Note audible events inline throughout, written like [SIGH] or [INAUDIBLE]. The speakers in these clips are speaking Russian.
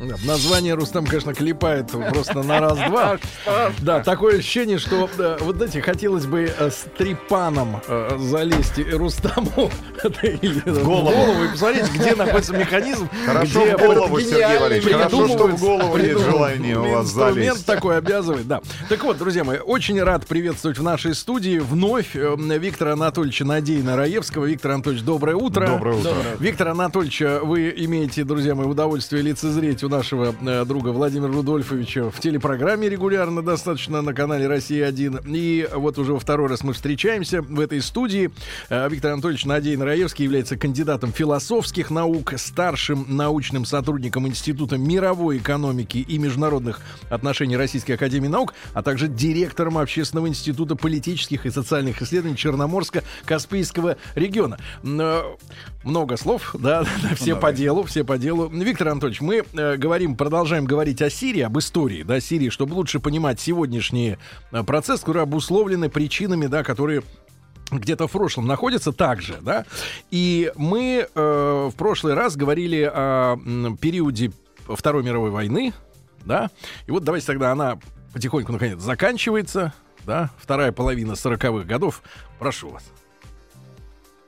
Да, название Рустам, конечно, клепает просто на раз-два. [LAUGHS] Да, такое ощущение, что, вот знаете, хотелось бы э, с трипаном э, залезть Рустаму [LAUGHS] в голову. и посмотреть, где находится механизм. Хорошо где в голову, Сергей Валерьевич, хорошо, что в голову нет желания у вас Инструмент залезть. такой обязывает, да. Так вот, друзья мои, очень рад приветствовать в нашей студии вновь э, Виктора Анатольевича Надейна-Раевского. Виктор Анатольевич, доброе утро. Доброе утро. Виктор Анатольевич, вы имеете, друзья мои, удовольствие лицезреть у нашего э, друга Владимира Рудольфовича в телепрограмме регулярно достаточно на канале «Россия-1». И вот уже во второй раз мы встречаемся в этой студии. Э, Виктор Анатольевич Надейн-Раевский является кандидатом философских наук, старшим научным сотрудником Института мировой экономики и международных отношений Российской Академии Наук, а также директором Общественного института политических и социальных исследований Черноморско-Каспийского региона. Э, Много слов, да, [LAUGHS] все по делу, все по делу. Виктор Анатольевич, мы говорим, продолжаем говорить о Сирии, об истории, да, Сирии, чтобы лучше понимать сегодняшние э, процессы, которые обусловлены причинами, да, которые где-то в прошлом находятся также, да. И мы э, в прошлый раз говорили о периоде Второй мировой войны, да. И вот давайте тогда она потихоньку наконец заканчивается, да. Вторая половина сороковых годов. Прошу вас.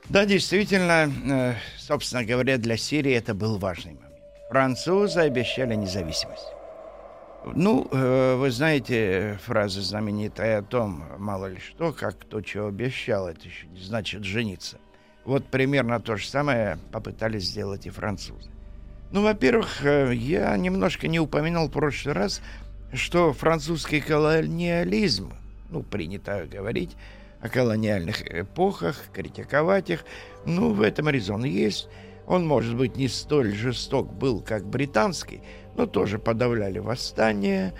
Да, действительно, э, собственно говоря, для Сирии это был важный момент. Французы обещали независимость. Ну, э, вы знаете фраза знаменитая о том, мало ли что, как кто чего обещал, это еще не значит жениться. Вот примерно то же самое попытались сделать и французы. Ну, во-первых, э, я немножко не упоминал в прошлый раз, что французский колониализм, ну, принято говорить о колониальных эпохах, критиковать их, ну, в этом резон есть. Он, может быть, не столь жесток был, как британский, но тоже подавляли восстания.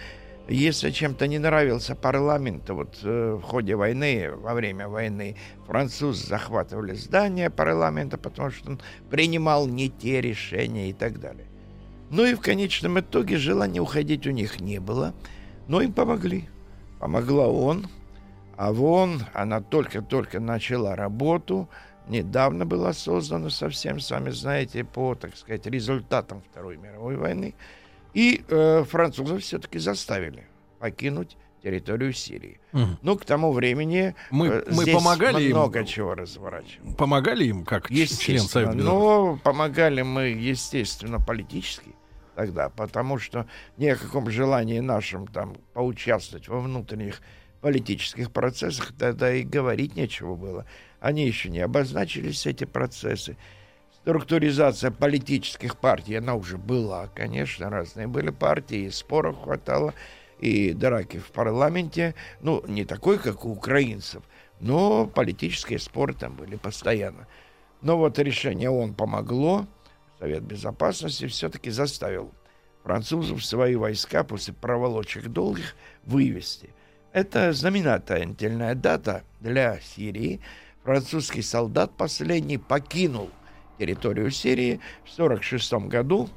Если чем-то не нравился парламент, вот э, в ходе войны, во время войны, французы захватывали здание парламента, потому что он принимал не те решения и так далее. Ну и в конечном итоге желания уходить у них не было, но им помогли. Помогла ООН, а в ООН она только-только начала работу, недавно была создана совсем, сами знаете, по, так сказать, результатам Второй мировой войны. И э, французов все-таки заставили покинуть территорию Сирии. Мгм. Ну, к тому времени Мы- э, мы здесь помогали им? много чего разворачивалось. Помогали им как член. Совета? Но помогали мы, естественно, политически тогда, потому что ни о каком желании нашем там поучаствовать во внутренних политических процессах тогда и говорить нечего было. Они еще не обозначились, эти процессы. Структуризация политических партий, она уже была, конечно, разные были партии, и споров хватало, и драки в парламенте, ну, не такой, как у украинцев, но политические споры там были постоянно. Но вот решение ООН помогло, Совет Безопасности все-таки заставил французов свои войска после проволочек долгих вывести. Это знаменательная дата для Сирии. Французский солдат последний покинул территорию Сирии в 1946 году,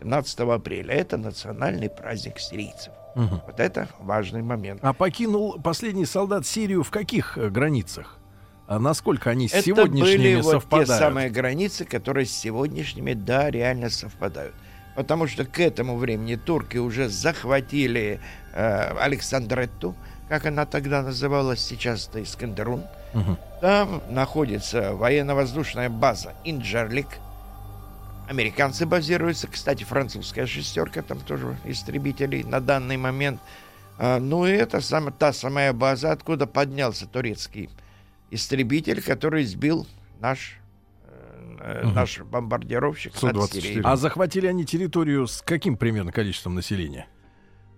17 апреля. Это национальный праздник сирийцев. Мгм. Вот это важный момент. А покинул последний солдат Сирию в каких э, границах? А насколько они с Это сегодняшними были вот те самые границы, которые с сегодняшними, да, реально совпадают. Потому что к этому времени турки уже захватили э, Александретту, как она тогда называлась, сейчас это Искандерун. Мгм. Там находится военно-воздушная база Инджерлик. Американцы базируются. Кстати, французская шестерка, там тоже истребителей на данный момент. А, ну и это сам, та самая база, откуда поднялся турецкий истребитель, который сбил наш, э, Мгм. наш бомбардировщик над Су-24. Сирией. А захватили они территорию с каким примерно количеством населения?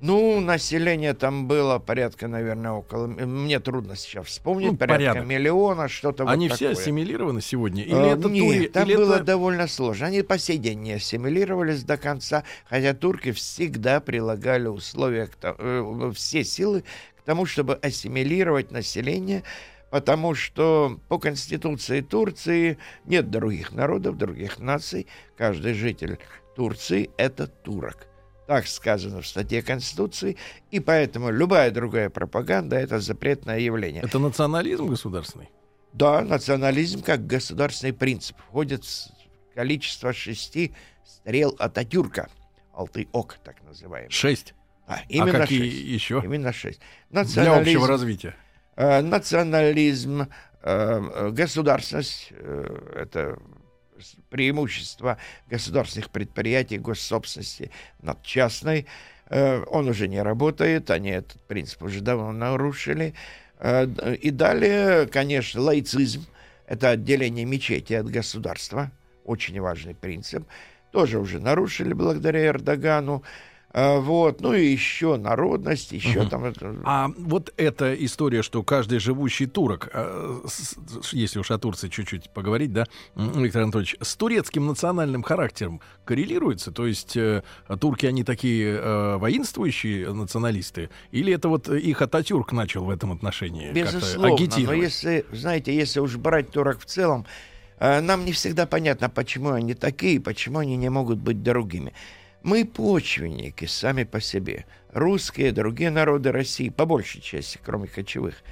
Ну, население там было порядка, наверное, около... Мне трудно сейчас вспомнить. Ну, порядка порядок. миллиона, что-то они вот все такое. ассимилированы сегодня? Или А, это нет, тури- там или было это- довольно сложно. Они по сей день не ассимилировались до конца, хотя турки всегда прилагали условия, э, все силы к тому, чтобы ассимилировать население, потому что по Конституции Турции нет других народов, других наций. Каждый житель Турции — это турок. Так сказано в статье Конституции, и поэтому любая другая пропаганда — это запретное явление. Это национализм государственный? Да, национализм как государственный принцип входит в количество шести стрел Ататюрка. Алты-ок, так называемый. Шесть? А, именно а какие шесть. еще? Именно шесть. Для общего развития. Э, национализм, э, государственность, э, это преимущество государственных предприятий, госсобственности над частной. Э, он уже не работает, они этот принцип уже давно нарушили. Э, и далее, конечно, лаицизм. Это отделение мечети от государства. Очень важный принцип. Тоже уже нарушили благодаря Эрдогану. А, вот, ну и еще народность, еще угу. там. А вот эта история, что каждый живущий турок, а, если уж о Турции чуть-чуть поговорить, да, Виктор Анатольевич, с турецким национальным характером коррелируется? То есть э, турки, они такие э, воинствующие националисты? Или это вот их Ататюрк начал в этом отношении Безусловно, но если, знаете, если уж брать турок в целом, э, нам не всегда понятно, почему они такие, почему они не могут быть другими. Мы почвенники сами по себе. Русские, другие народы России, по большей части, кроме кочевых.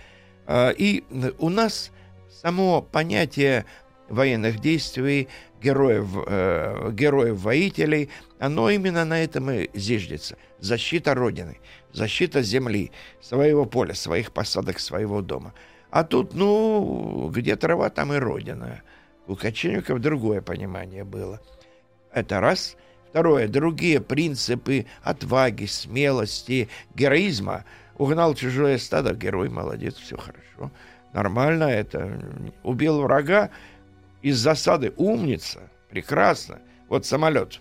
А, и у нас само понятие военных действий, героев, э, героев-воителей, оно именно на этом и зиждется. Защита Родины, защита земли, своего поля, своих посадок, своего дома. А тут, ну, где трава, там и Родина. У кочевников другое понимание было. Это раз – Второе. Другие принципы отваги, смелости, героизма. Угнал чужое стадо, герой, молодец, все хорошо. Нормально это. Убил врага из засады, умница, прекрасно. Вот самолет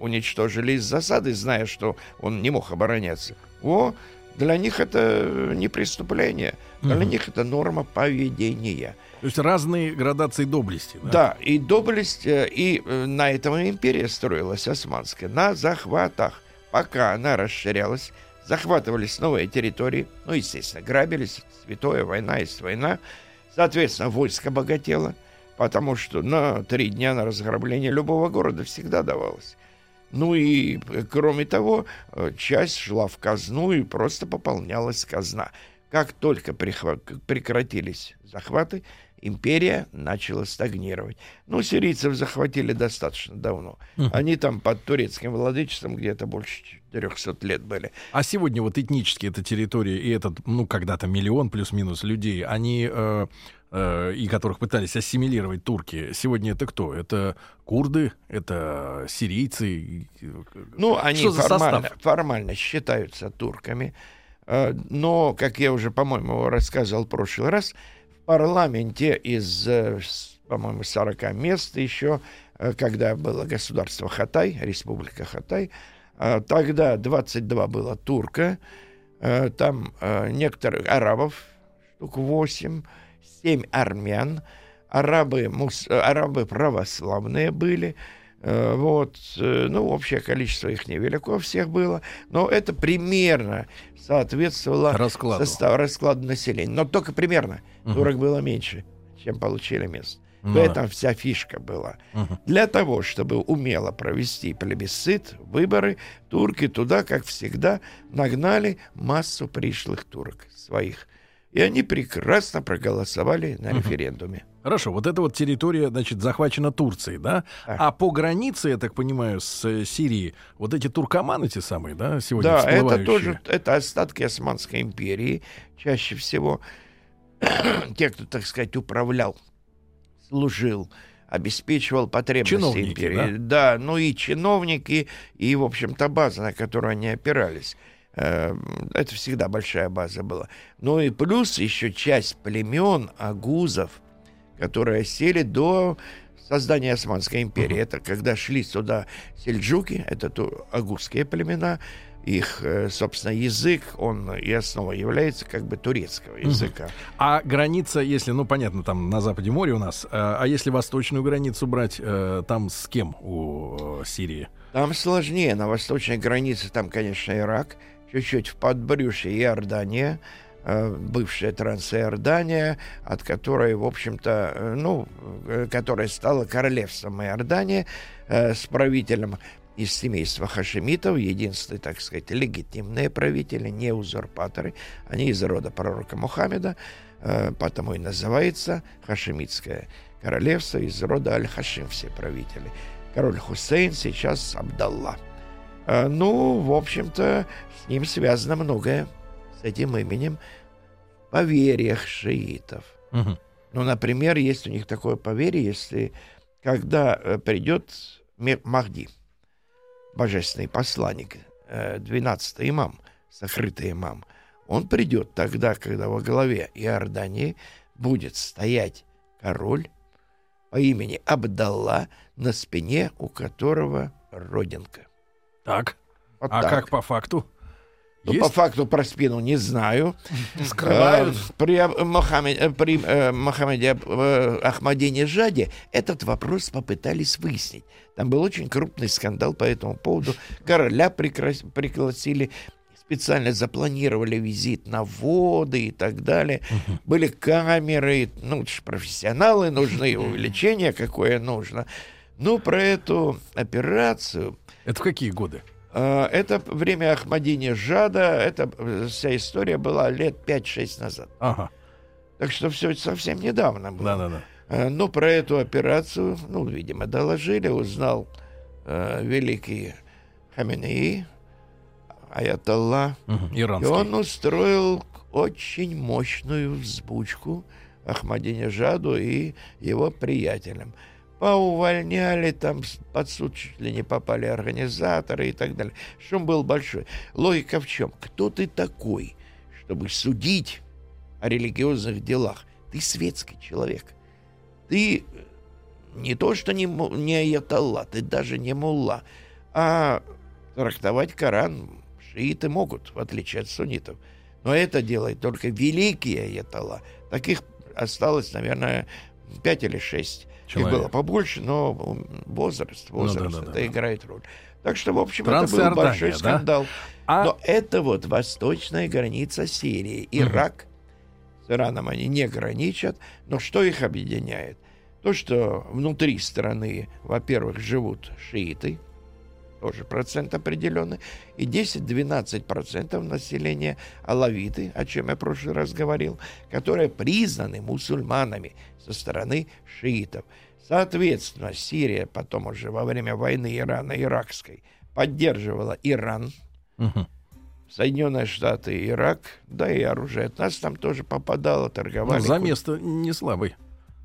уничтожили из засады, зная, что он не мог обороняться. О, для них это не преступление, для угу. них это норма поведения. То есть разные градации доблести. Да, да и доблесть, э, и э, на этом империя строилась османская, на захватах. Пока она расширялась, захватывались новые территории, ну, естественно, грабились, святое, война есть война. Соответственно, войско богатело, потому что на три дня на разграбление любого города всегда давалось. Ну и, э, кроме того, часть шла в казну и просто пополнялась казна. Как только прекратились захваты, империя начала стагнировать. Ну, сирийцев захватили достаточно давно. Они там под турецким владычеством где-то больше 400 лет были. А сегодня вот этнически эта территория и этот, ну, когда-то миллион плюс-минус людей, они... Э, э, и которых пытались ассимилировать турки. Сегодня это кто? Это курды, это сирийцы. Ну, они формально, формально считаются турками. Э, но, как я уже, по-моему, рассказывал в прошлый раз, парламенте из, э, по-моему, 40 мест еще, э, когда было государство Хатай, республика Хатай, э, тогда 22 было турка, там некоторых арабов, штук 8, 7 армян, арабы, мус, арабы православные были, вот, ну, общее количество их невелико всех было, но это примерно соответствовало раскладу, состав, раскладу населения. Но только примерно. Угу. Турок было меньше, чем получили место. Ну, в этом вся фишка была. Угу. Для того, чтобы умело провести плебисцит, выборы, турки туда, как всегда, нагнали массу пришлых турок своих. И они прекрасно проголосовали на угу. референдуме. Хорошо, вот эта вот территория, значит, захвачена Турцией, да? А, а по границе, я так понимаю, с э, Сирией, вот эти туркоманы те самые, да, сегодня Да, это тоже, это остатки Османской империи, чаще всего [CLEARS THROAT] те, кто, так сказать, управлял, служил, обеспечивал потребности чиновники, империи. Да? да, ну и чиновники, и, в общем-то, база, на которую они опирались. Эм, это всегда большая база была. Ну и плюс еще часть племен, агузов, которые сели до создания Османской империи. Uh-huh. Это когда шли сюда сельджуки, это то, агурские племена, их, э, собственно, язык, он и основа является как бы турецкого языка. Угу. А граница, если, ну, понятно, там на западе море у нас, а, а если восточную границу брать, э, там с кем у Сирии? Там сложнее. На восточной границе там, конечно, Ирак, чуть-чуть в подбрюшье Иордания, э, бывшая Трансиордания, от которой, в общем-то, э, ну, э, которая стала королевством Иордания с правителем из семейства хашемитов, единственные, так сказать, легитимные правители, не узурпаторы. Они из рода пророка Мухаммеда, потому и называется хашемитское королевство из рода Аль-Хашим все правители. Король Хусейн сейчас Абдалла. Ну, в общем-то, с ним связано многое, с этим именем, в поверьях шиитов. Угу. Ну, например, есть у них такое поверье, если когда э, придет Махди, божественный посланник, 12-й э, имам, сокрытый имам, он придет тогда, когда во главе Иордании будет стоять король по имени Абдалла, на спине у которого родинка. Так. Вот а так. как по факту? Ну, по факту про спину не знаю. [LAUGHS] Скрывают. Э, при, Мохаммед, при э, Мохаммеде э, Ахмадине Жаде этот вопрос попытались выяснить. Там был очень крупный скандал по этому поводу. Короля прикрас, пригласили специально запланировали визит на воды и так далее. Угу. Были камеры, ну, профессионалы нужны, увеличение какое нужно. Ну, про эту операцию... Это в какие годы? А, это время Ахмадини Жада, это э, вся история была лет 5-6 назад. Ага. Так что все совсем недавно было. Да-да-да. А, Но ну, про эту операцию, ну, видимо, доложили, узнал э, великий Хаменеи, Аятолла. Угу, иранский. И он устроил очень мощную взбучку Ахмадинежаду и его приятелям поувольняли, там под суд чуть ли не попали организаторы и так далее. Шум был большой. Логика в чем? Кто ты такой, чтобы судить о религиозных делах? Ты светский человек. Ты не то, что не, не аятолла, ты даже не мулла, а трактовать Коран шииты могут, в отличие от суннитов. Но это делает только великие аятолла. Таких осталось, наверное, пять или шесть. Человек. Их было побольше, но возраст, возраст, ну, да, да, это да. играет роль. Так что, в общем, это был большой скандал. Да? А... Но это вот восточная граница Сирии. Ирак угу. с Ираном они не граничат. Но что их объединяет? То, что внутри страны, во-первых, живут шииты, тоже процент определенный, и 10-12% населения алавиты, о чем я в прошлый раз говорил, которые признаны мусульманами со стороны шиитов. Соответственно, Сирия потом уже во время войны Ирана-Иракской поддерживала Иран, угу. Соединенные Штаты Ирак, да и оружие от нас там тоже попадало, торговали. Ну, за место не слабый.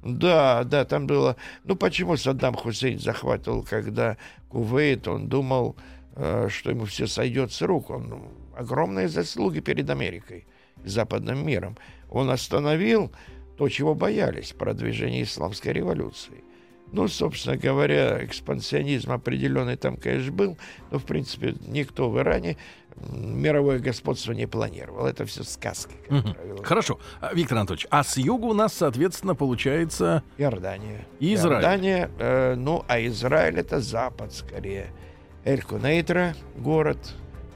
Да, да, там было... Ну, почему Саддам Хусейн захватывал, когда Кувейт, он думал, э, что ему все сойдет с рук. Он огромные заслуги перед Америкой западным миром. Он остановил то, чего боялись, продвижение исламской революции. Ну, собственно говоря, экспансионизм определенный там, конечно, был, но, в принципе, никто в Иране мировое господство не планировал. Это все сказки. Угу. Хорошо. А, Виктор Анатольевич, а с юга у нас, соответственно, получается... Иордания. Израиль. Иордания, э, ну, а Израиль это запад скорее. Эль-Кунейтра, город,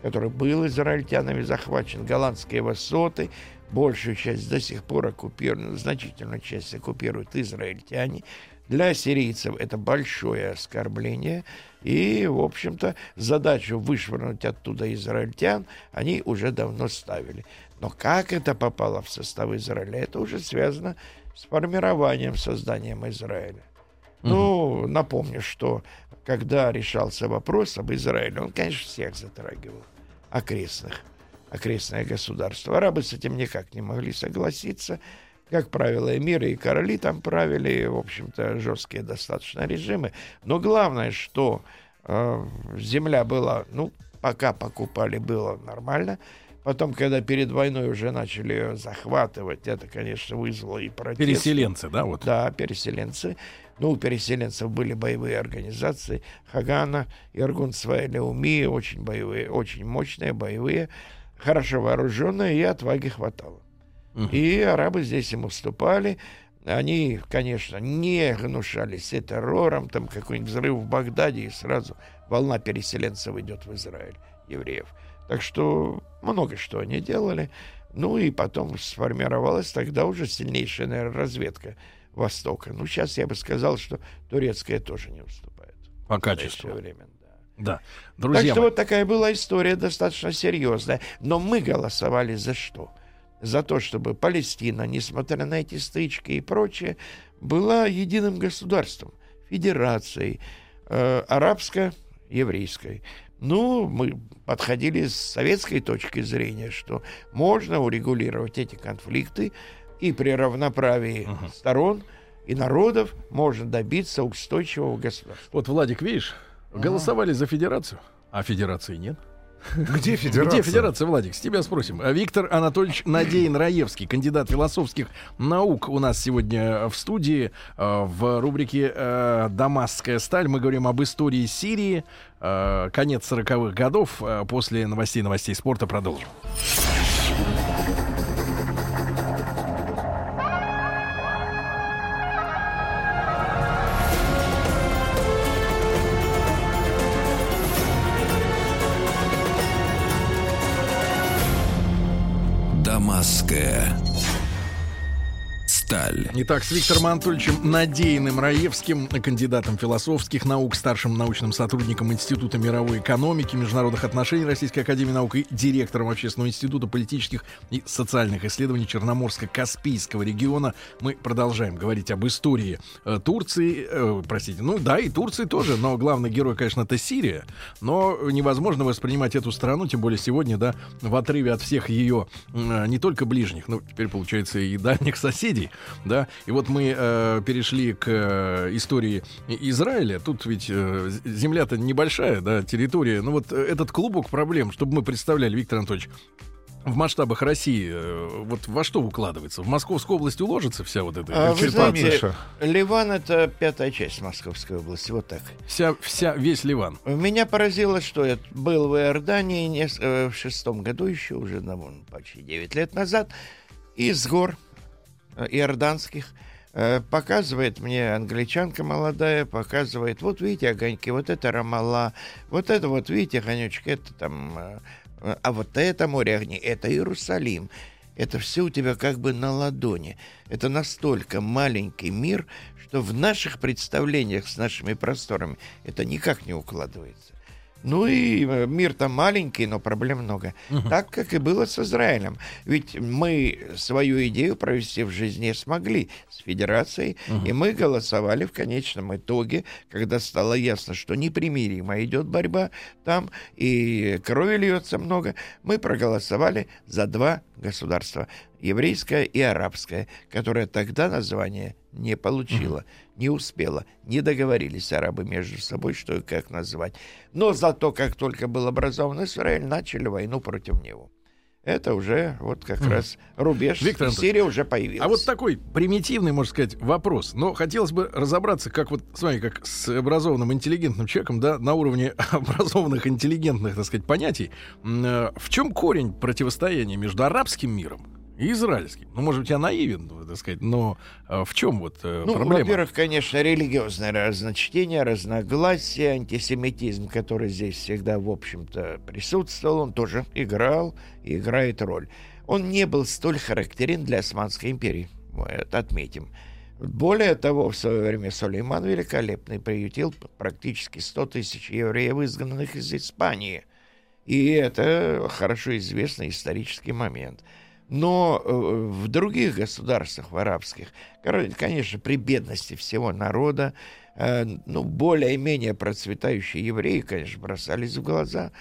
который был израильтянами захвачен, голландские высоты, большую часть до сих пор оккупируют, значительную часть оккупируют израильтяне. Для сирийцев это большое оскорбление. И, в общем-то, задачу вышвырнуть оттуда израильтян они уже давно ставили. Но как это попало в состав Израиля, это уже связано с формированием, созданием Израиля. Угу. Ну, напомню, что когда решался вопрос об Израиле, он, конечно, всех затрагивал, окрестных, окрестное государство. Арабы с этим никак не могли согласиться как правило, эмиры и короли там правили, в общем-то, жесткие достаточно режимы. Но главное, что э, земля была, ну, пока покупали, было нормально. Потом, когда перед войной уже начали ее захватывать, это, конечно, вызвало и протест. Переселенцы, да? Вот. Да, переселенцы. Ну, у переселенцев были боевые организации. Хагана, Иргун Свайлеуми, очень боевые, очень мощные, боевые, хорошо вооруженные, и отваги хватало. И арабы здесь им уступали. они, конечно, не гнушались и террором, там какой-нибудь взрыв в Багдаде, и сразу волна переселенцев идет в Израиль, евреев. Так что много что они делали. Ну и потом сформировалась тогда уже сильнейшая, наверное, разведка Востока. Ну, сейчас я бы сказал, что турецкая тоже не уступает. По качеству. Время, да. Да. Друзья так что мои. вот такая была история достаточно серьезная. Но мы голосовали за что? За то, чтобы Палестина, несмотря на эти стычки и прочее, была единым государством, федерацией э, арабско-еврейской. Ну, мы подходили с советской точки зрения, что можно урегулировать эти конфликты, и при равноправии uh-huh. сторон и народов можно добиться устойчивого государства. Вот, Владик, видишь, uh-huh. голосовали за федерацию, а федерации нет. Где федерация? Где федерация, Владик? С тебя спросим. Виктор Анатольевич Надеин Раевский, кандидат философских наук, у нас сегодня в студии э, в рубрике э, «Дамасская сталь». Мы говорим об истории Сирии. Э, конец 40-х годов. После новостей новостей спорта продолжим. Дамасская сталь. Итак, с Виктором Анатольевичем Надеянным Раевским, кандидатом философских наук, старшим научным сотрудником Института мировой экономики, международных отношений Российской Академии Наук и директором Общественного института политических и социальных исследований Черноморско-Каспийского региона. Мы продолжаем говорить об истории э, Турции, э, простите, ну да, и Турции тоже, но главный герой, конечно, это Сирия. Но невозможно воспринимать эту страну, тем более сегодня, да, в отрыве от всех ее э, не только ближних, но теперь, получается, и дальних соседей да, и вот мы э, перешли к э, истории Израиля. Тут ведь э, земля-то небольшая, да, территория. Ну вот э, этот клубок проблем, чтобы мы представляли, Виктор Анатольевич, в масштабах России э, вот во что укладывается? В Московскую область уложится вся вот эта? А, вы знаете, Ливан это пятая часть Московской области, вот так. Вся, вся, весь Ливан. Меня поразило, что я был в Иордании не, э, в шестом году еще, уже ну, почти 9 лет назад, из гор Э, иорданских, э, показывает мне англичанка молодая, показывает, вот видите огоньки, вот это Рамала, вот это вот видите огонечек, это там, э, а вот это море огней, это Иерусалим. Это все у тебя как бы на ладони. Это настолько маленький мир, что в наших представлениях с нашими просторами это никак не укладывается. Ну и э, мир там маленький, но проблем много. Угу. Так, как и было с Израилем. Ведь мы свою идею провести в жизни смогли с Федерацией, угу. и мы голосовали в конечном итоге, когда стало ясно, что непримиримо идет борьба там, и крови льется много, мы проголосовали за два государства еврейское и арабское, которое тогда название не получило, не успело, не договорились арабы между собой, что и как назвать. Но зато, как только был образован Израиль, начали войну против него. Это уже вот как mm. раз рубеж. Виктор Сирия уже появилась. А вот такой примитивный, можно сказать, вопрос. Но хотелось бы разобраться, как вот с вами, как с образованным интеллигентным человеком, да, на уровне [LAUGHS] образованных интеллигентных, так сказать, понятий. Э, в чем корень противостояния между арабским миром израильский. Ну, может быть, я наивен, так сказать, но а в чем вот э, ну, проблема? Во-первых, конечно, религиозное разночтение, разногласия, антисемитизм, который здесь всегда, в общем-то, присутствовал, он тоже играл и играет роль. Он не был столь характерен для Османской империи, мы это отметим. Более того, в свое время Сулейман Великолепный приютил практически 100 тысяч евреев, изгнанных из Испании. И это хорошо известный исторический момент – но э, в других государствах, в арабских, конечно, при бедности всего народа, э, ну, более-менее процветающие евреи, конечно, бросались в глаза.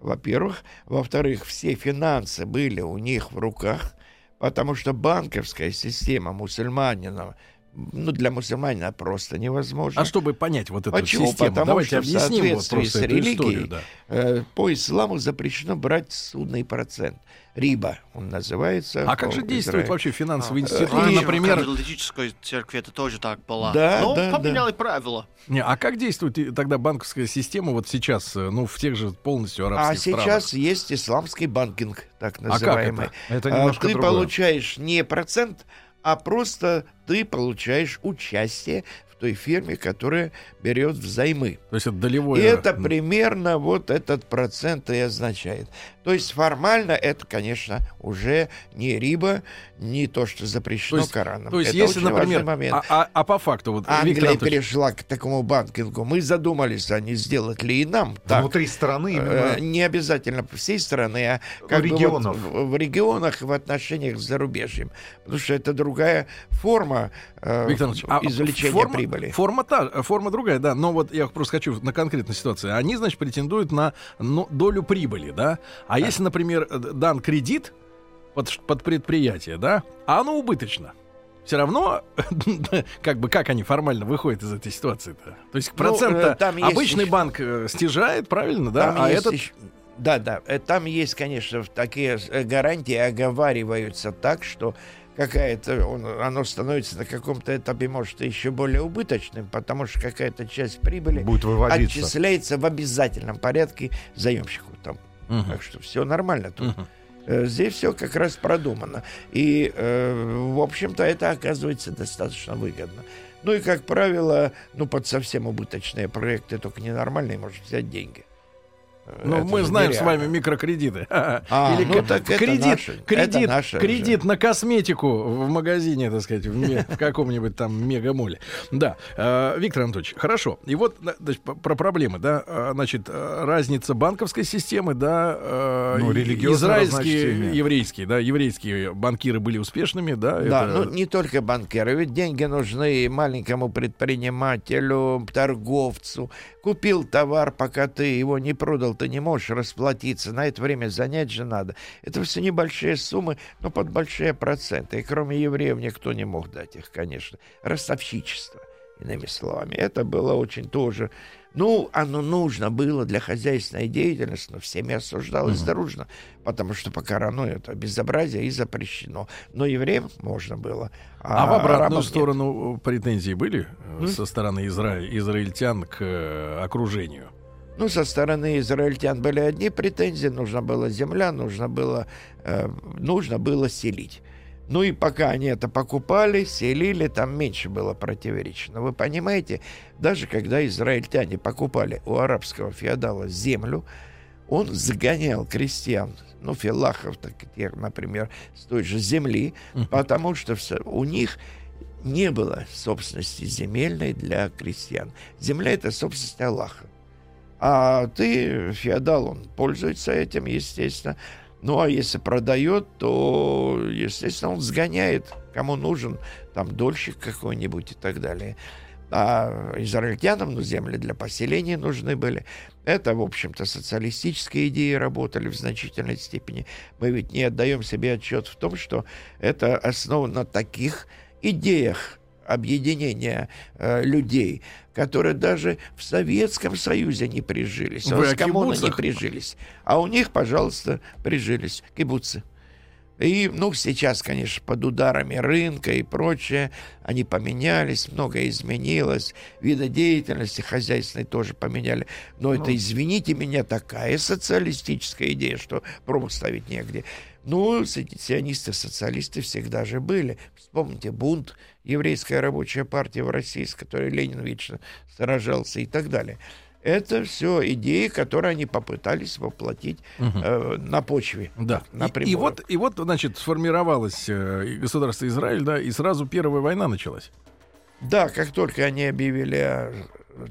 Во-первых. Во-вторых, все финансы были у них в руках, потому что банковская система мусульманина ну, для мусульманина просто невозможно. А чтобы понять вот эту Почему? систему, Потому давайте что объясним в соответствии вот с религией историю, да. э, по исламу запрещено брать судный процент. Риба он называется. А как же действует Израиль. вообще финансовый А, институт, э, например? В католической церкви это тоже так было. Да, Но да, поменяли правила. Не, а как действует тогда банковская система вот сейчас, э, ну, в тех же полностью А арабских странах? сейчас есть исламский банкинг, так называемый. это? Это А, немножко Ты другое. получаешь не процент, а просто ты получаешь участие в той фирме, которая берет взаймы. То есть это долевое... И это примерно вот этот процент и означает. То есть формально это, конечно, уже не риба, не то, что запрещено То есть- Кораном. То есть, это если, очень например, важный момент. а, а- а по факту, вот, Виктор Англия Анатольевич, перешла к такому банкингу. Мы задумались, а не сделать ли и нам так. Внутри страны Э, именно. Не обязательно всей страны, а как бы вот регионов. в, в регионах в отношениях с зарубежьем. Потому что это другая форма э, Виктор а извлечения форма, прибыли. Форма, та, форма другая, да. Но вот я просто хочу на конкретной ситуации. Они, значит, претендуют на ну, долю прибыли, да. А если, например, э, дан кредит под, под предприятие, да, а оно убыточно. Все равно, [LAUGHS] как бы, как они формально выходят из этой ситуации-то? То есть Ну, процент э, там есть обычный еще- банк э, стяжает, правильно, да? Там а есть этот еще- Да, да. э, Там есть, конечно, такие э, гарантии оговариваются так, что какая-то он- оно становится на каком-то этапе, может, еще более убыточным, потому что какая-то часть прибыли Будет выводиться. отчисляется в обязательном порядке заемщику. Там. Мгм. Так что все нормально тут. Э, Здесь все как раз продумано. И, э, в общем-то, это оказывается достаточно выгодно. Ну и, как правило, ну, под совсем убыточные проекты, только ненормальные, может взять деньги. Э, Ну, это мы знаем с вами микрокредиты. [LAUGHS] А, ну ка- так это кредит, это кредит, наше кредит на косметику в магазине, так сказать, в, в каком-нибудь там мегамоле. Да, Э, Виктор Анатольевич, хорошо. И вот на- значит, про проблемы, да, Э, значит, э, разница банковской системы, да, э, Ну, израильские, еврейские, да, еврейские банкиры были успешными, да, Да, это- ну не только банкиры, ведь деньги нужны и маленькому предпринимателю, торговцу. Купил товар, пока ты его не продал, ты не можешь расплатиться. На это время занять же надо. Это все небольшие суммы, но под большие проценты. И кроме евреев никто не мог дать их, конечно. Ростовщичество, иными словами. Это было очень тоже... Ну, оно нужно было для хозяйственной деятельности, но всеми осуждалось дружно, потому что по Корану это безобразие и запрещено. Но евреям можно было. А в обратную нет. сторону э, претензии были э, со стороны изра- израильтян к э, окружению? Ну, со стороны израильтян были одни претензии. Нужна была земля, нужно было, э, нужно было селить. Ну и пока они это покупали, селили, там меньше было противоречий. Но вы понимаете, даже когда израильтяне покупали у арабского феодала землю, он загонял крестьян, ну, филахов, так, например, с той же земли, потому что у них не было собственности земельной для крестьян. Земля — это собственность Аллаха. А ты, феодал, он пользуется этим, естественно. Ну, а если продает, то, естественно, он сгоняет, кому нужен, там, дольщик какой-нибудь и так далее. А израильтянам ну, земли для поселения нужны были. Это, в общем-то, социалистические идеи работали в значительной степени. Мы ведь не отдаем себе отчет в том, что это основано на таких идеях объединения э, людей, которые даже в Советском Союзе не прижились, Вы о коммуны не прижились. А у них, пожалуйста, прижились кибуцы. И, ну, сейчас, конечно, под ударами рынка и прочее, они поменялись, многое изменилось, виды деятельности хозяйственной тоже поменяли. Но это, извините меня, такая социалистическая идея, что пробу ставить негде. Ну, сионисты, сионисты, социалисты всегда же были. Вспомните бунт, еврейская рабочая партия в России, с которой Ленин вечно сражался и так далее. Это все идеи, которые они попытались воплотить э, на почве. Да. И- и, напрямую. вот, и вот, значит, сформировалось э, и государство Израиль, да, и сразу Первая война началась. Да, как только они объявили о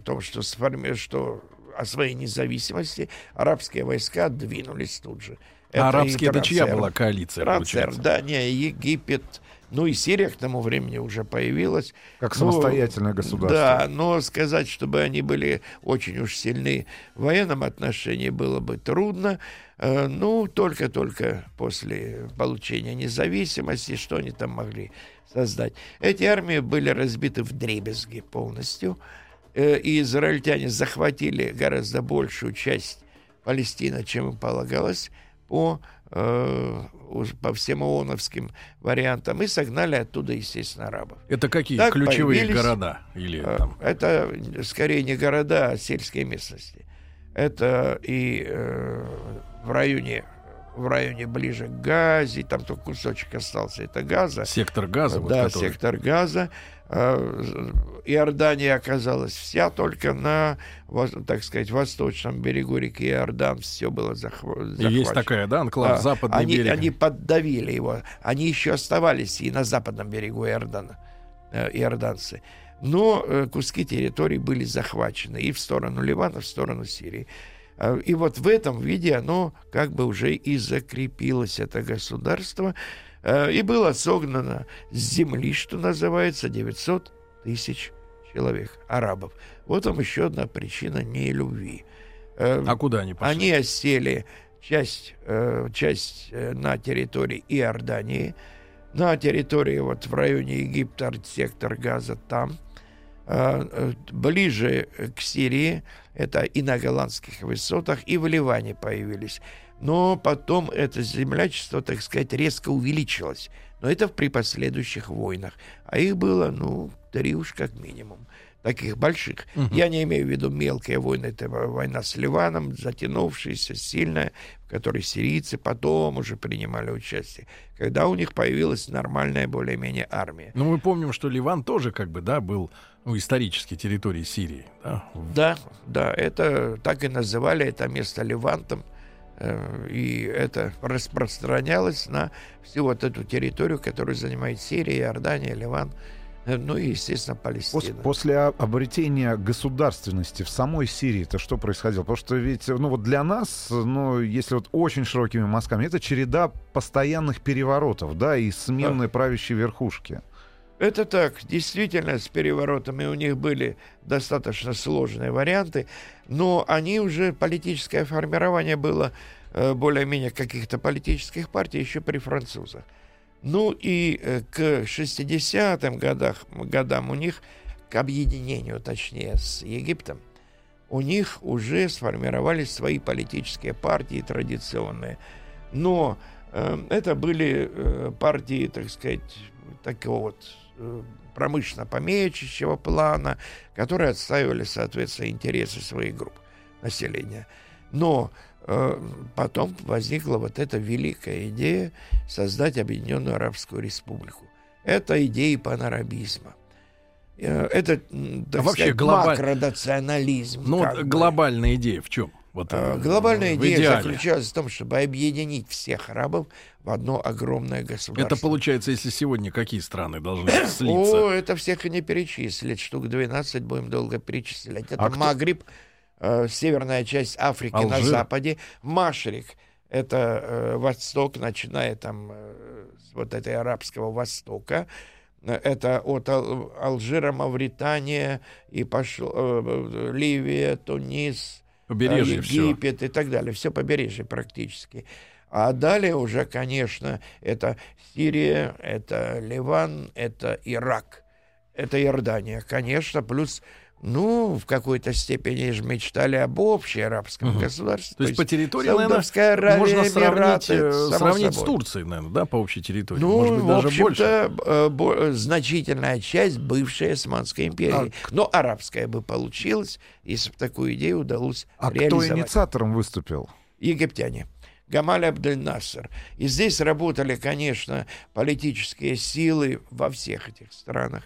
том, что, сформи... что о своей независимости, арабские войска двинулись тут же. а и арабские это чья была коалиция, Трансер, получается? Дания, Египет, ну и Сирия к тому времени уже появилась. Как Ну, самостоятельное государство. Да, но сказать, чтобы они были очень уж сильны в военном отношении, было бы трудно. Э, Ну, только-только после получения независимости, что они там могли создать. Эти армии были разбиты в дребезги полностью. Э, И израильтяне захватили гораздо большую часть Палестины, чем им полагалось, по, э, по всем ООНовским вариантам, и согнали оттуда, естественно, арабов. Это какие Так ключевые города? Или Э, там... Это скорее не города, а сельские местности. Это и э, в районе в районе ближе к Газе, там только кусочек остался, это Газа. Сектор газа. Да, вот сектор газа. Э, Иордания оказалась вся только на, так сказать, восточном берегу реки Иордан. Все было захвачено. Есть такая, да, анклав, да. западный они, берег. Они поддавили его. Они еще оставались и на западном берегу Иордана, э, иорданцы. Но э, куски территорий были захвачены и в сторону Ливана, в сторону Сирии. И вот в этом виде оно как бы уже и закрепилось, это государство. Э, и было согнано с земли, что называется, 900 тысяч человек, арабов. Вот вам еще одна причина нелюбви. Э, а куда они пошли? Они осели часть, э, часть на территории Иордании, на территории вот в районе Египта, сектор Газа там, ближе к Сирии, это и на голландских высотах, и в Ливане появились но потом это землячество, так сказать, резко увеличилось. Но это при последующих войнах. А их было, ну, три уж как минимум. Таких больших. Угу. Я не имею в виду мелкие войны. Это война с Ливаном, затянувшаяся, сильная, в которой сирийцы потом уже принимали участие. Когда у них появилась нормальная более-менее армия. Ну, мы помним, что Ливан тоже как бы, да, был ну, исторически территорией Сирии. Да? да, да, это так и называли это место Ливантом. Э, и это распространялось на всю вот эту территорию, которую занимает Сирия, Иордания, Ливан, э, ну и, естественно, Палестина. После обретения государственности в самой Сирии это что происходило? Потому что ведь, ну вот для нас, ну, если вот очень широкими мазками, это череда постоянных переворотов, да, и смены да. правящей верхушки. Это так, действительно, с переворотами у них были достаточно сложные варианты, но они уже, политическое формирование было э, более-менее каких-то политических партий еще при французах. Ну и э, к 60-м годах, годам у них, к объединению, точнее, с Египтом, у них уже сформировались свои политические партии традиционные. Но э, это были э, партии, так сказать, такого вот промышленно-помещичьего плана, которые отстаивали, соответственно, интересы своих групп населения. Но э, потом возникла вот эта великая идея создать Объединенную Арабскую Республику. Это идеи панарабизма. Э, это, так а вообще сказать, глобаль... макронационализм. Ну, вот глобальная идея в чем? Вот, а, Глобальная идея идеале. заключалась в том, чтобы объединить всех арабов в одно огромное государство. Это получается, если сегодня какие страны должны слиться? О, это всех и не перечислить. Штук 12 будем долго перечислять. Это а Магриб, э, северная часть Африки Алжир. на западе, Машрик. Это э, восток, начиная там э, с вот этой арабского востока. Это от Ал- Алжира, Мавритания и пошло, э, Ливия, Тунис, побережье Египет все. и так далее, все побережье практически. А далее уже, конечно, это Сирия, это Ливан, это Ирак, это Иордания, конечно, плюс ну, в какой-то степени же мечтали об общей арабском угу. государстве. То, есть по территории, наверное, Аравия, можно сравнить, Эмираты, э, сравнить с Турцией, наверное, да, по общей территории. Ну, Может быть, даже больше. Э, значительная часть бывшей Османской империи. А, Но арабская бы получилась, если бы такую идею удалось а реализовать. А кто инициатором выступил? Египтяне. Гамаль Абдель-Нассер. И здесь работали, конечно, политические силы во всех этих странах.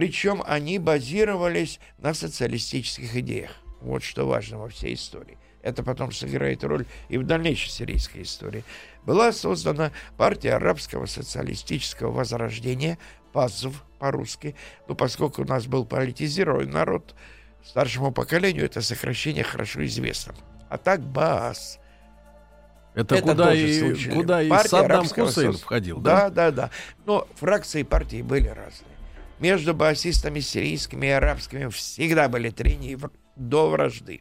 Причем они базировались на социалистических идеях. Вот что важно во всей истории. Это потом сыграет роль и в дальнейшей сирийской истории. Была создана партия арабского социалистического возрождения, ПАЗВ по-русски. Ну, поскольку у нас был политизированный народ, старшему поколению это сокращение хорошо известно. А так БААС. Это, это куда, и, куда и Саддам Хусейн входил, да? Да, да, да. Но фракции партии были разные. Между басистами сирийскими и арабскими всегда были трения до вражды,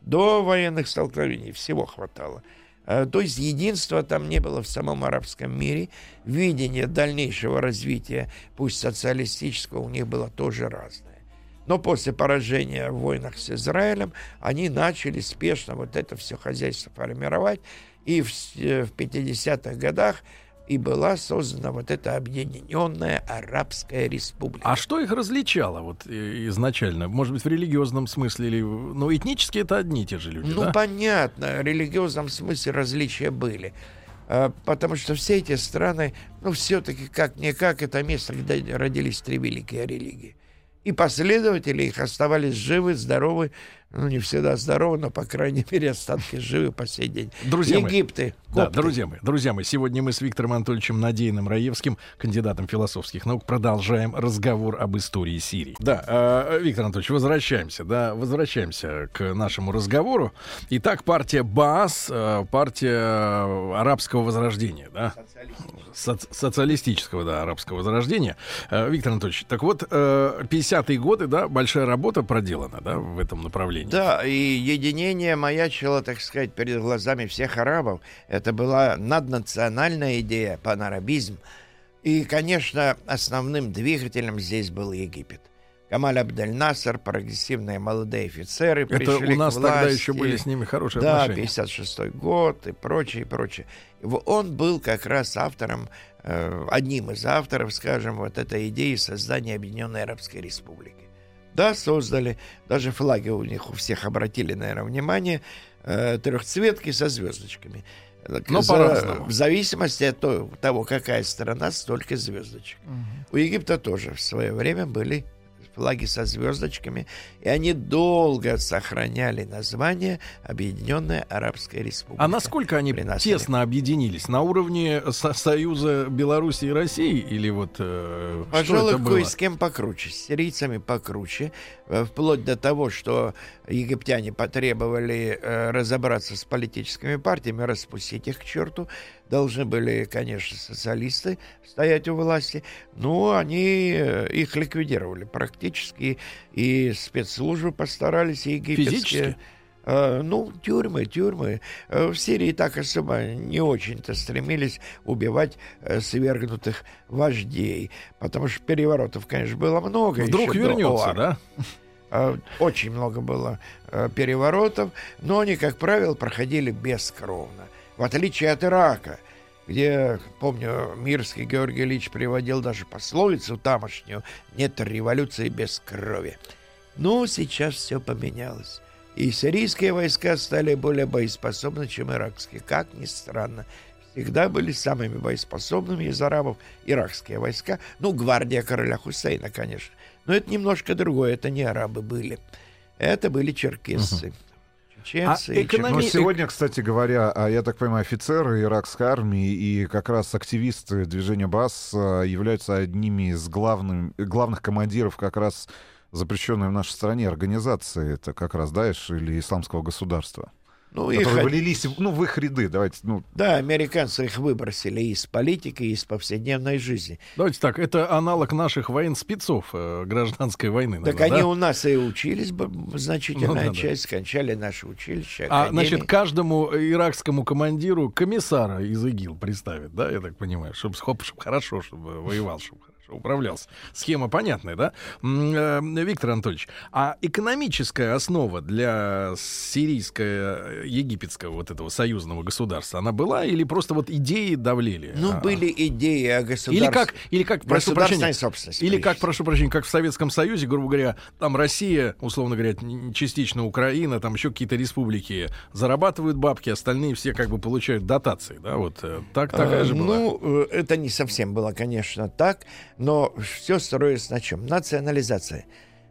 до военных столкновений, всего хватало. А, то есть единства там не было в самом арабском мире. Видение дальнейшего развития, пусть социалистического, у них было тоже разное. Но после поражения в войнах с Израилем они начали спешно вот это все хозяйство формировать. И в 50-х годах и была создана вот эта объединенная Арабская Республика. А что их различало вот изначально? Может быть, в религиозном смысле или... Ну, этнически это одни и те же люди, Ну, да? понятно, в религиозном смысле различия были. А, потому что все эти страны, ну, все-таки как-никак, это место, где родились три великие религии. И последователи их оставались живы, здоровы, ну, не всегда здоровы, но, по крайней мере, остатки живы по сей день. Друзья мои, Египты, Да, копты. друзья мои, друзья мои, сегодня мы с Виктором Анатольевичем Надеяным Раевским, кандидатом философских наук, продолжаем разговор об истории Сирии. Да, э, Виктор Анатольевич, возвращаемся, да, возвращаемся к нашему разговору. Итак, партия БААС, э, партия э, арабского возрождения, да? Соц- социалистического, да, арабского возрождения. Э, Виктор Анатольевич, так вот, э, 50-е годы, да, большая работа проделана, да, в этом направлении. Да, и единение маячило, так сказать, перед глазами всех арабов. Это была наднациональная идея, панарабизм. И, конечно, основным двигателем здесь был Египет. Камаль Абдель-Насер, прогрессивные молодые офицеры Это пришли у нас к тогда власти. еще были с ними хорошие Да, отношения. 56 год и прочее, и прочее. Он был как раз автором, э, одним из авторов, скажем, вот этой идеи создания Объединенной Арабской Республики. Да, создали, даже флаги у них у всех обратили, наверное, внимание, э, трехцветки со звездочками. Но За- по-разному. В зависимости от то- того, какая страна, столько звездочек. У Египта тоже в свое время были флаги со звездочками, и они долго сохраняли название Объединенная Арабская Республика. А насколько они При нас тесно объединились? На уровне со- Союза Белариси и России? Или вот э, Пожалуй, кое с кем покруче, с сирийцами покруче, э, вплоть до того, что египтяне потребовали э, разобраться с политическими партиями, распустить их к черту. Должны были, конечно, социалисты стоять у власти, но они э, их ликвидировали практически, и спецслужбы постарались, и египетские... Физически? Э, ну, тюрьмы, тюрьмы. Э, В Сирии так особо не очень-то стремились убивать э, свергнутых вождей, потому что переворотов, конечно, было много. Вдруг вернется, да? Э, Очень много было переворотов, но они, как правило, проходили бескровно. В отличие от Ирака, где, помню, Мирский Георгий Ильич приводил даже пословицу тамошнюю «нет революции без крови». Ну, сейчас все поменялось. И сирийские войска стали более боеспособны, чем иракские. Как ни странно. Всегда были самыми боеспособными из арабов иракские войска. Ну, гвардия короля Хусейна, конечно. Но это немножко другое. Это не арабы были. Это были черкессы. Чеченцы А экономи- Но Они- сегодня, кстати говоря, а, я так понимаю, офицеры иракской армии и как раз активисты движения БАС а, являются одними из главным, главных командиров как раз запрещенной в нашей стране организации, это как раз Даиш или Исламского государства, Ну, их влились ну, в их ряды. Давайте, ну, Да, американцы их выбросили из политики, из повседневной жизни. Давайте так, это аналог наших военспецов э, гражданской войны. Так наверное, они да? у нас и учились, значительная Ну да, да. часть, кончали наши училища, А, академии. значит, каждому иракскому командиру комиссара из ИГИЛ представят, да, я так понимаю, чтобы хорошо, чтобы воевал, чтобы хорошо управлялся. Схема понятная, да? Э, Виктор Анатольевич, а экономическая основа для сирийско-египетского вот этого союзного государства, она была или просто вот идеи давлели? Ну, А, были идеи о государстве. Или как, или как, прошу прощения, собственности. или как, прошу прощения, как в Советском Союзе, грубо говоря, там Россия, условно говоря, частично Украина, там еще какие-то республики зарабатывают бабки, остальные все как бы получают дотации, да, вот э, так такая А, же была. Ну, э, это не совсем было, конечно, так, но все строилось на чем? Национализация.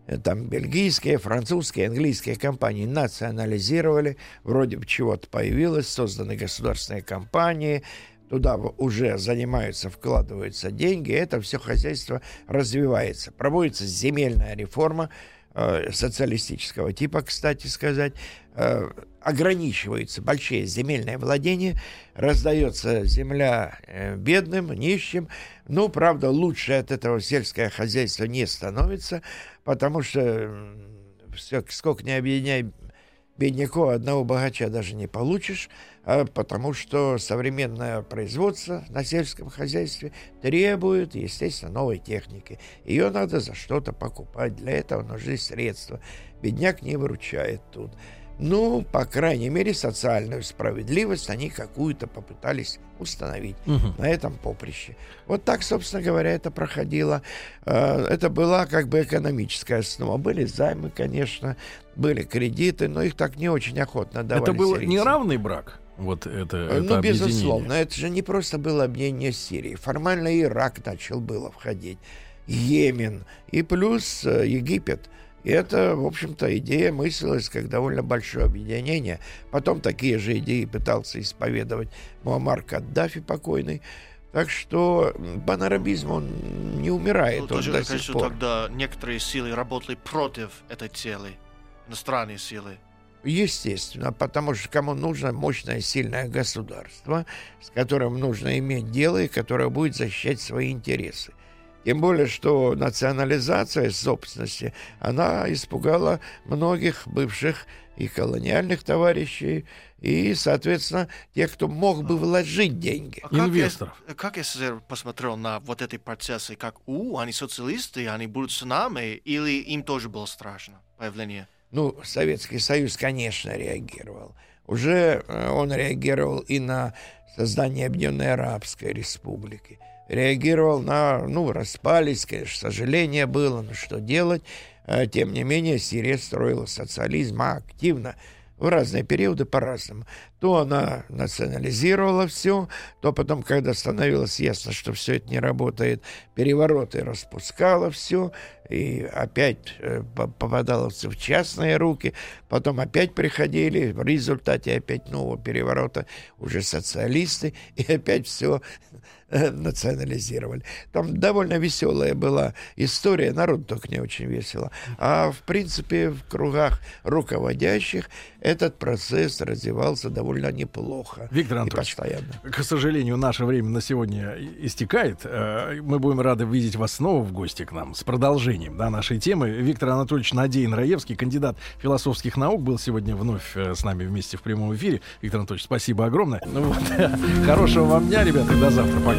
Э, Там бельгийские, французские, английские компании национализировали, вроде бы чего-то появилось, созданы государственные компании, туда уже занимаются, вкладываются деньги, это все хозяйство развивается. Проводится земельная реформа, э, социалистического типа, кстати сказать, э, ограничиваются большие земельные владения, раздается земля э, бедным, нищим. Ну, правда, лучше от этого сельское хозяйство не становится, потому что все, сколько не объединяй бедняков, одного богача даже не получишь, а потому что современное производство на сельском хозяйстве требует, естественно, новой техники. Ее надо за что-то покупать, для этого нужны средства. Бедняк не выручает тут. Ну, по крайней мере, социальную справедливость они какую-то попытались установить Мгм. на этом поприще. Вот так, собственно говоря, это проходило. Э, Это была как бы экономическая основа. Были займы, конечно, были кредиты, но их так не очень охотно давали Это был сирийцам. неравный брак. Вот это, Э, это ну, безусловно, это же не просто было объединение Сирии. Формально Ирак начал было входить, Йемен и плюс э, Египет. И это, в общем-то, идея мыслилась как довольно большое объединение. Потом такие же идеи пытался исповедовать Муаммар Каддафи покойный. Так что панарабизм, он не умирает, Ну, он тоже, до сих конечно, пор. тогда некоторые силы работали против этой цели. Иностранные силы. Естественно, потому что кому нужно мощное, сильное государство, с которым нужно иметь дело и которое будет защищать свои интересы. Тем более, что национализация собственности, она испугала многих бывших и колониальных товарищей, и, соответственно, тех, кто мог бы вложить деньги. А как Инвесторов. э- Как СССР посмотрел на вот эти процессы? Как, у, они социалисты, они будут с нами? Или им тоже было страшно появление? Ну, Советский Союз, конечно, реагировал. Уже э, он реагировал и на создание Объединенной Арабской Республики. Реагировал на, ну, распались, конечно, сожаление было, но что делать. Э, Тем не менее, Сирия строила социализм активно в разные периоды по-разному. То она национализировала все, то потом, когда становилось ясно, что все это не работает, перевороты распускала все, и опять э, по- попадало все в частные руки, потом опять приходили, в результате опять нового переворота уже социалисты, и опять все [LAUGHS] национализировали. Там довольно веселая была история, народ только не очень весело. А в принципе в кругах руководящих этот процесс развивался довольно неплохо. Виктор Анатольевич, постоянно. К сожалению, наше время на сегодня истекает. Э, Мы будем рады видеть вас снова в гости к нам с продолжением да, нашей темы. Виктор Анатольевич Надеин Раевский, кандидат философских наук, был сегодня вновь э, с нами вместе в прямом эфире. Виктор Анатольевич, спасибо огромное. Ну вот, [LAUGHS] Хорошего вам дня, ребята, и до завтра. Пока.